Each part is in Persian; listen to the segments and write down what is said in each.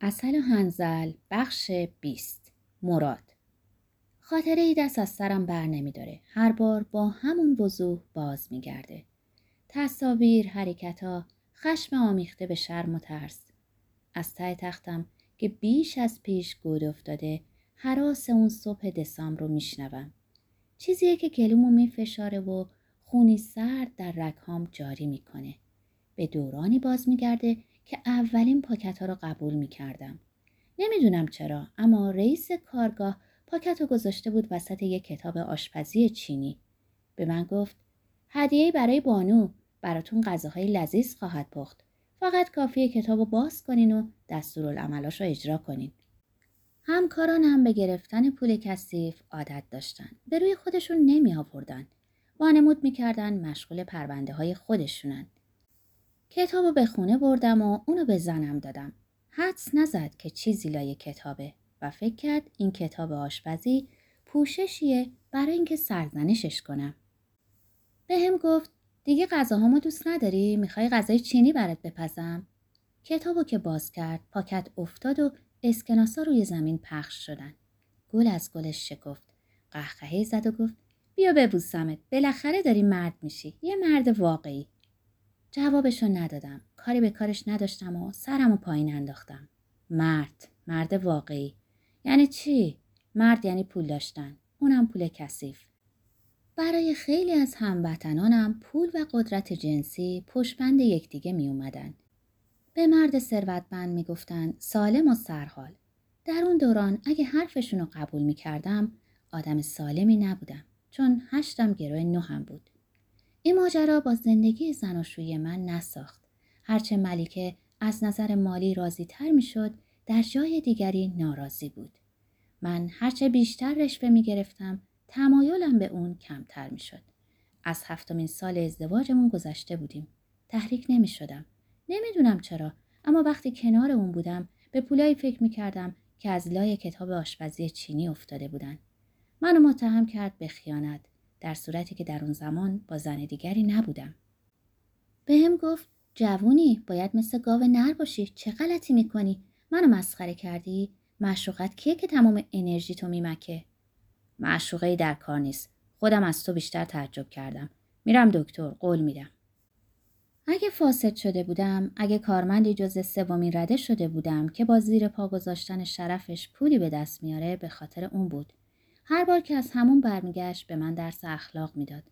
اصل هنزل بخش بیست مراد خاطره ای دست از سرم بر نمی داره. هر بار با همون وضوح باز می گرده. تصاویر، حرکت ها، خشم آمیخته به شرم و ترس. از ته تختم که بیش از پیش گود افتاده حراس اون صبح دسامبر رو میشنوم. چیزیه که گلومو میفشاره و خونی سرد در رگهام جاری می‌کنه. به دورانی باز میگرده که اولین پاکت ها رو قبول می کردم. نمی‌دونم چرا اما رئیس کارگاه پاکت رو گذاشته بود وسط یک کتاب آشپزی چینی. به من گفت هدیه برای بانو براتون غذاهای لذیذ خواهد پخت. فقط کافیه کتاب رو باز کنین و دستورالعملاش رو اجرا کنین. همکاران هم به گرفتن پول کثیف عادت داشتن. به روی خودشون نمی آوردن. وانمود می‌کردن مشغول پرونده های خودشونن. کتابو به خونه بردم و اونو به زنم دادم. حدس نزد که چیزی لای کتابه و فکر کرد این کتاب آشپزی پوششیه برای اینکه سرزنشش کنم. به هم گفت دیگه غذاهامو دوست نداری؟ می‌خوای غذای چینی برات بپزم؟ کتابو که باز کرد پاکت افتاد و اسکناسا روی زمین پخش شدن. گل از گلش شکفت. قهقهه زد و گفت بیا ببوسمت. بالاخره داری مرد میشی. یه مرد واقعی. جوابشو ندادم. کاری به کارش نداشتم و سرم و پایین انداختم. مرد. مرد واقعی. یعنی چی؟ مرد یعنی پول داشتن. اونم پول کثیف. برای خیلی از هموطنانم پول و قدرت جنسی پشبند یکدیگه می اومدن. به مرد ثروتمند می‌گفتن سالم و سرحال. در اون دوران اگه حرفشون رو قبول می کردم آدم سالمی نبودم چون هشتم گروه نهم بود. این ماجرا با زندگی زناشویی من نساخت. هرچه ملیکه از نظر مالی راضی تر می شد در جای دیگری ناراضی بود. من هرچه بیشتر رشوه می گرفتم تمایلم به اون کمتر می شد. از هفتمین سال ازدواجمون گذشته بودیم. تحریک نمی شدم. نمی‌دونم چرا اما وقتی کنار اون بودم به پولایی فکر می کردم که از لای کتاب آشپزی چینی افتاده بودن. منو متهم کرد به خیانت در صورتی که در اون زمان با زن دیگری نبودم. به هم گفت جوونی باید مثل گاو نر باشی چه غلطی می‌کنی؟ منو مسخره کردی؟ معشوقت کیه که تمام انرژی تو میمکه؟ معشوقه در کار نیست. خودم از تو بیشتر تعجب کردم. میرم دکتر قول میدم. اگه فاسد شده بودم اگه کارمندی جز سومین رده شده بودم که با زیر پا گذاشتن شرفش پولی به دست میاره به خاطر اون بود. هر بار که از همون برمیگشت به من درس اخلاق می‌داد.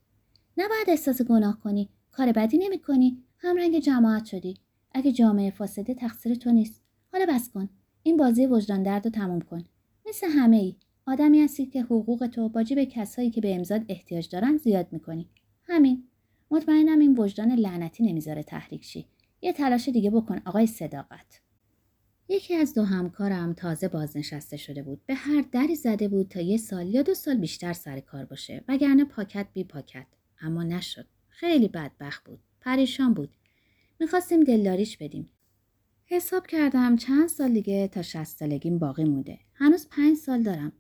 نباید احساس گناه کنی کار بدی نمی کنی رنگ جماعت شدی. اگه جامعه فاسده تقصیر تو نیست. حالا بس کن این بازی وجدان درد رو تموم کن. مثل همه ای آدمی هستی که حقوق تو با جیب کسایی که به امزاد احتیاج دارن زیاد می‌کنی. همین. مطمئنم این وجدان لعنتی نمی‌ذاره تحریک شی. یه تلاش دیگه بکن آقای صداقت. یکی از دو همکارم تازه بازنشسته شده بود. به هر دری زده بود تا یه سال یا دو سال بیشتر سر کار باشه. وگرنه پاکت بی پاکت. اما نشد. خیلی بدبخت بود. پریشان بود. می‌خواستیم دلداریش بدیم. حساب کردم چند سال دیگه تا شست سالگیم باقی مونده. هنوز پنج سال دارم.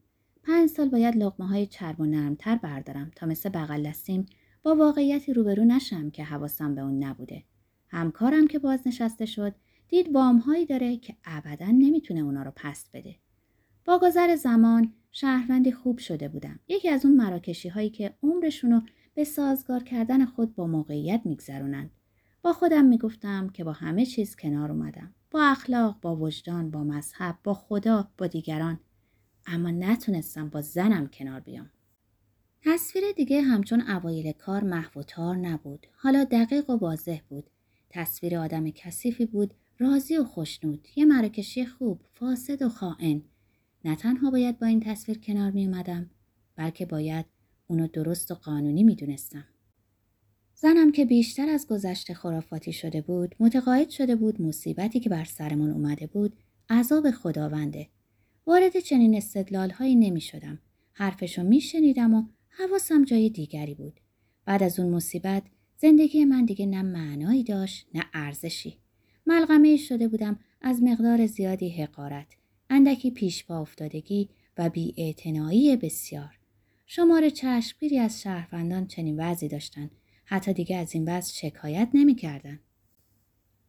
پنج سال باید لغمه های چرب و نرمتر بردارم تا مثل بغل دستیم با واقعیتی روبرو نشم که حواسم به اون نبوده. همکارم که بازنشسته شد دید وامهایی داره که ابدا نمی‌تونه اونا رو پس بده. با گذر زمان شهروندی خوب شده بودم. یکی از اون مراکشی هایی که عمرشونو به سازگار کردن خود با موقعیت میگذرونند. با خودم می‌گفتم که با همه چیز کنار اومدم. با اخلاق، با وجدان، با مذهب، با خدا، با دیگران. اما نتونستم با زنم کنار بیام. تصویر دیگه همچون اوایل کار محو تار نبود. حالا دقیق و واضح بود. تصویر آدم کثیفی بود راضی و خوشنود یه مراکشی خوب فاسد و خائن. نه تنها باید با این تصویر کنار می اومدم بلکه باید اونو درست و قانونی می دونستم. زنم که بیشتر از گذشته خرافاتی شده بود متقاعد شده بود مصیبتی که بر سرمون اومده بود عذاب خداونده. وارد چنین استدلال هایی نمی شدم حرفشو می شنیدم و حواسم جای دیگری بود. بعد از اون مصیبت زندگی من دیگه نه معنایی داشت نه ارزشی. ملغمه شده بودم. از مقدار زیادی حقارت اندکی پیش با افتادگی و بی بسیار. شمار چشمگیری از شهروندان چنین وضعی داشتند حتی دیگه از این وضع شکایت نمی‌کردند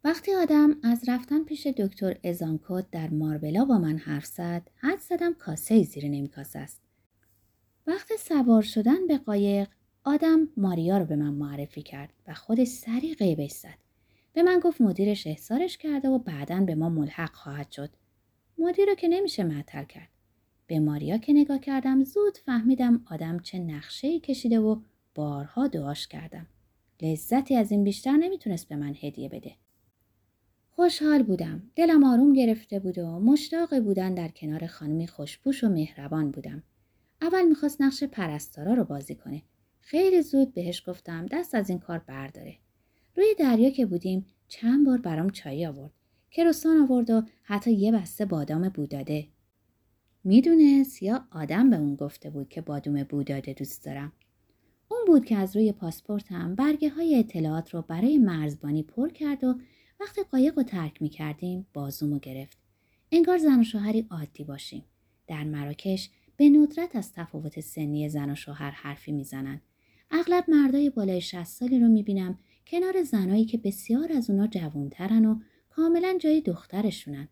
وقتی آدم از رفتن پیش دکتر ازانکوت در ماربلا با من حرف زد حد زدم کاسه زیر نمی کاسه است. وقت سوار شدن به قایق آدم ماریا رو به من معرفی کرد و خودش سری غیبش زد. به من گفت مدیرش احسارش کرده و بعدا به ما ملحق خواهد شد مدیر رو که نمیشه معطل کرد به ماریا که نگاه کردم زود فهمیدم آدم چه نقشه کشیده و بارها دعاش کردم لذتی از این بیشتر نمی‌تونست به من هدیه بده خوشحال بودم. دلم آروم گرفته بود و مشتاق بودن در کنار خانمی خوشپوش و مهربان بودم. اول می‌خواست نقش پرستارا رو بازی کنه. خیلی زود بهش گفتم دست از این کار برداره. روی دریا که بودیم چند بار برام چای آورد. کروسان آورد و حتی یه بسته بادام بوداده. می‌دونست یا آدم به اون گفته بود که بادوم بوداده دوست دارم. اون بود که از روی پاسپورتم برگه های اطلاعات رو برای مرزبانی پر کرد و وقتی قایق رو ترک می کردیم بازومو گرفت. انگار زن و شوهری عادی باشیم. در مراکش به ندرت از تفاوت سنی زن و شوهر حرفی می‌زنن. اغلب مردای بالای 60 سالی رو می‌بینم کنار زنایی که بسیار از اونا جوانترن و کاملا جای دخترشونن.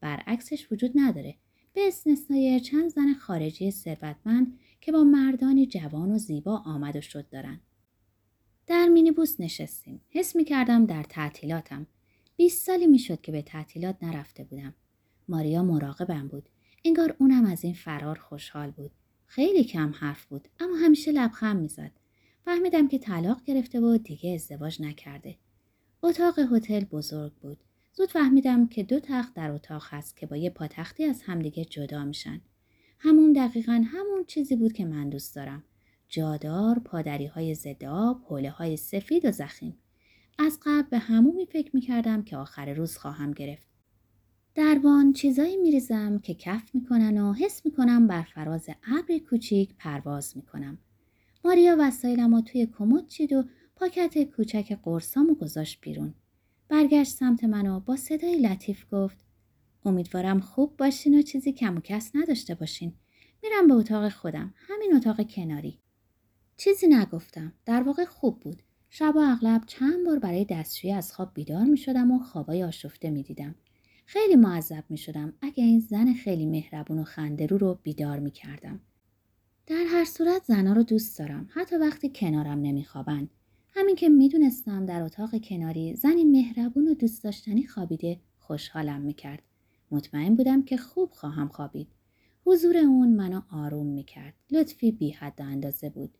برعکسش وجود نداره. به استثنای چند زن خارجی ثروتمند که با مردانی جوان و زیبا آمد و شد دارن. در مینیبوس نشستیم. حس می کردم در تعطیلاتم. 20 سالی می‌شد که به تعطیلات نرفته بودم. ماریا مراقبم بود. انگار اونم از این فرار خوشحال بود. خیلی کم حرف بود اما همیشه لبخند می‌زد. فهمیدم که طلاق گرفته و دیگه ازدواج نکرده. اتاق هتل بزرگ بود. زود فهمیدم که دو تخت در اتاق هست که با یه پاتختی از همدیگه جدا میشن. همون دقیقا همون چیزی بود که من دوست دارم. جادار، پادری های زداب، حوله های سفید و زخیم. از قبل به فکر می کردم که آخر روز خواهم گرفت. دربان چیزایی میریزم که کف می‌کنن و حس می‌کنم بر فراز ابر کوچیک پرواز می‌کنم. ماریا وسایلم توی کمد چید و پاکت کوچک قرصامو گذاشت بیرون. برگشت سمت من و با صدای لطیف گفت امیدوارم خوب باشین و چیزی کم و کس نداشته باشین. میرم به اتاق خودم. همین اتاق کناری. چیزی نگفتم. در واقع خوب بود. شب و اغلب چند بار برای دستشویی از خواب بیدار می شدم و خوابای آشفته می دیدم. خیلی معذب می شدم اگه این زن خیلی مهربون و خندرو رو بیدار می کردم. در هر صورت زنا رو دوست دارم. حتی وقتی کنارم نمیخوابند همین که می‌دونستم در اتاق کناری زنی مهربون و دوست داشتنی خوابیده خوشحالم می‌کرد. مطمئن بودم که خوب خواهم خوابید. حضور اون منو آروم می‌کرد. لطفی بی حد اندازه بود.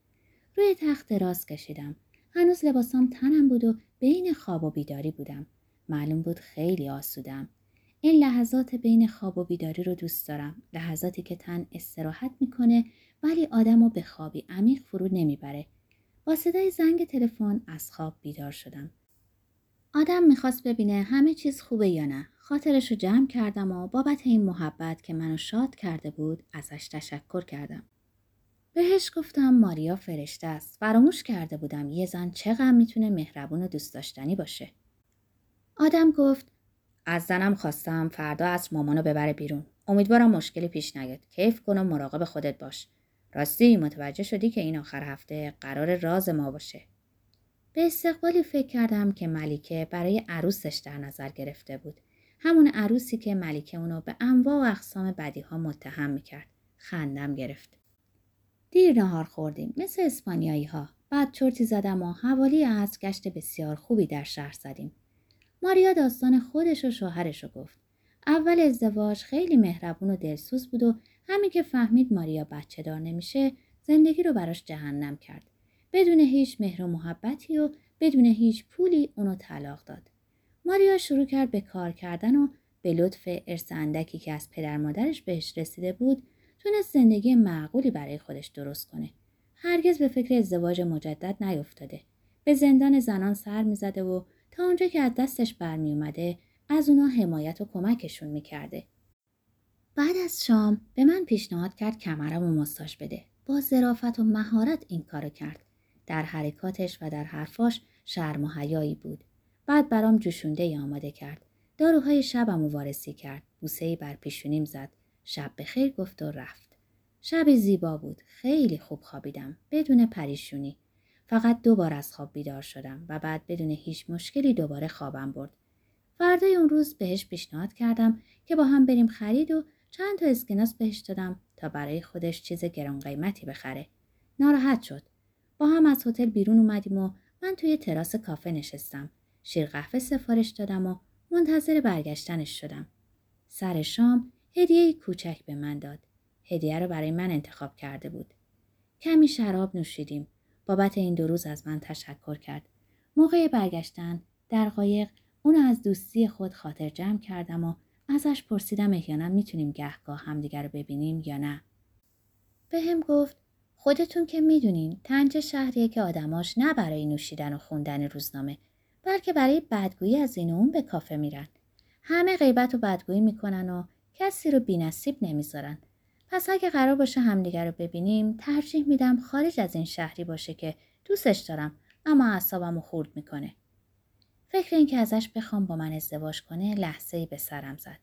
روی تخت دراز کشیدم. هنوز لباسام تنم بود و بین خواب و بیداری بودم. معلوم بود خیلی آسودم. این لحظات بین خواب و بیداری رو دوست دارم. لحظاتی که تن استراحت می‌کنه ولی آدم رو به خوابی عمیق فرو نمی‌بره. با صدای زنگ تلفن از خواب بیدار شدم. آدم می‌خواست ببینه همه چیز خوبه یا نه. خاطرش رو جمع کردم و بابت این محبت که منو شاد کرده بود ازش تشکر کردم. بهش گفتم ماریا فرشته است. فراموش کرده بودم یه زن چقدر می‌تونه مهربون و دوست داشتنی باشه. آدم گفت از زنم خواستم فردا از مامانو ببره بیرون. امیدوارم مشکلی پیش نیاد. کیف کن و مراقب خودت باش. راستی متوجه شدی که این آخر هفته قرار راز ما باشه. به استقبالی فکر کردم که ملیکه برای عروسش در نظر گرفته بود. همون عروسی که ملیکه اونو به انواع و اقسام بدی ها متهم می‌کرد. خندم گرفت. دیر نهار خوردیم مثل اسپانیایی ها. بعد چرتی زدم و حوالی از گشت بسیار خوبی در شهر زدیم. ماریا داستان خودش و شوهرش رو گفت. اول ازدواج خیلی مهربون و دلسوز بود و همین که فهمید ماریا بچه دار نمیشه زندگی رو براش جهنم کرد. بدون هیچ مهر و محبتی و بدون هیچ پولی اونو طلاق داد. ماریا شروع کرد به کار کردن و به لطف ارث که از پدر مادرش بهش رسیده بود تونست زندگی معقولی برای خودش درست کنه. هرگز به فکر ازدواج مجدد نیفتاده. به زندان زنان سر می‌زده و تا اونجا که از دستش برمی اومده از اونا حمایت و کمکشون می‌کرده. بعد از شام به من پیشنهاد کرد کمرم و مستاش بده. با ظرافت و مهارت این کارو کرد. در حرکاتش و در حرفاش شرم و حیایی بود. بعد برام جوشونده ای آماده کرد. داروهای شبم وارسی کرد. بوسه بر پیشونیم زد. شب به خیر گفت و رفت. شب زیبا بود. خیلی خوب خوابیدم. بدون پریشونی. فقط دو بار از خواب بیدار شدم و بعد بدون هیچ مشکلی دوباره خوابم برد. فردای اون روز بهش پیشنهاد کردم که با هم بریم خرید و چند تا اسکناس بهش دادم تا برای خودش چیز گران قیمتی بخره. ناراحت شد. با هم از هتل بیرون اومدیم و من توی تراس کافه نشستم. شیر قهوه سفارش دادم و منتظر برگشتنش شدم. سر شام هدیه کوچک به من داد. هدیه رو برای من انتخاب کرده بود. کمی شراب نوشیدیم. بابت این دو روز از من تشکر کرد. موقع برگشتن در قایق اونو از دوستی خود خاطر جمع کردم و ازش پرسیدم احیانا می‌تونیم گهگاه همدیگر رو ببینیم یا نه. به هم گفت خودتون که می‌دونین تنج شهریه که آدماش نه برای نوشیدن و خوندن روزنامه بلکه برای بدگویی از این اون به کافه میرن. همه غیبت و بدگویی می‌کنن و کسی رو بینصیب نمی‌ذارن. پس اگه قرار باشه همدیگر رو ببینیم ترجیح میدم خارج از این شهری باشه که دوستش دارم اما اعصابم رو خورد می‌کنه. فکر اینکه ازش بخوام با من ازدواج کنه لحظه ای به سرم زد.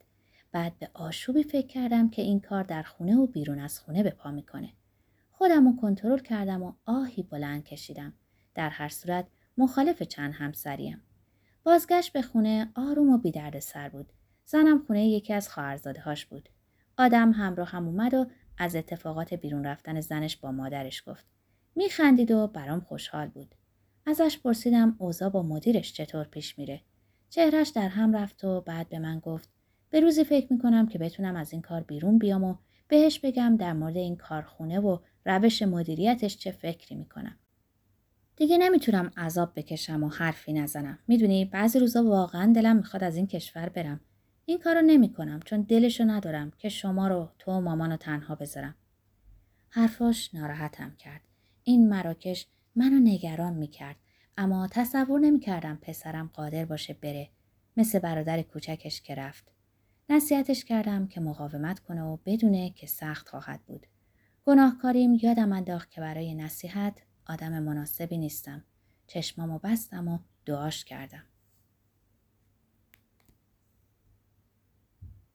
بعد به آشوبی فکر کردم که این کار در خونه و بیرون از خونه به پا می‌کنه. خودم رو کنترل کردم و آهی بلند کشیدم. در هر صورت مخالف چند همسریم. بازگشت به خونه آروم و بیدرد سر بود. زنم خونه یکی از خواهرزاده هاش بود. آدم همراه هم اومد و از اتفاقات بیرون رفتن زنش با مادرش گفت. میخندید و برام خوشحال بود. ازش پرسیدم اوضاع با مدیرش چطور پیش میره. چهرش در هم رفت و بعد به من گفت به روزی فکر می‌کنم که بتونم از این کار بیرون بیام و بهش بگم در مورد این کارخونه و روش مدیریتش چه فکری می‌کنم. دیگه نمی‌تونم عذاب بکشم و حرفی نزنم. می‌دونی بعضی روزا واقعا دلم می‌خواد از این کشور برم. این کارو نمی‌کنم چون دلشو ندارم که شما رو تو و مامانو تنها بذارم. حرفاش ناراحتم کرد. این مراکش منو نگران می‌کرد اما تصور نمی‌کردم پسرم قادر باشه بره مثل برادر کوچکش که رفت. نصیحتش کردم که مقاومت کنه و بدونه که سخت خواهد بود. گناهکاریم یادم انداخت که برای نصیحت آدم مناسبی نیستم. چشمامو بستم و دعاش کردم.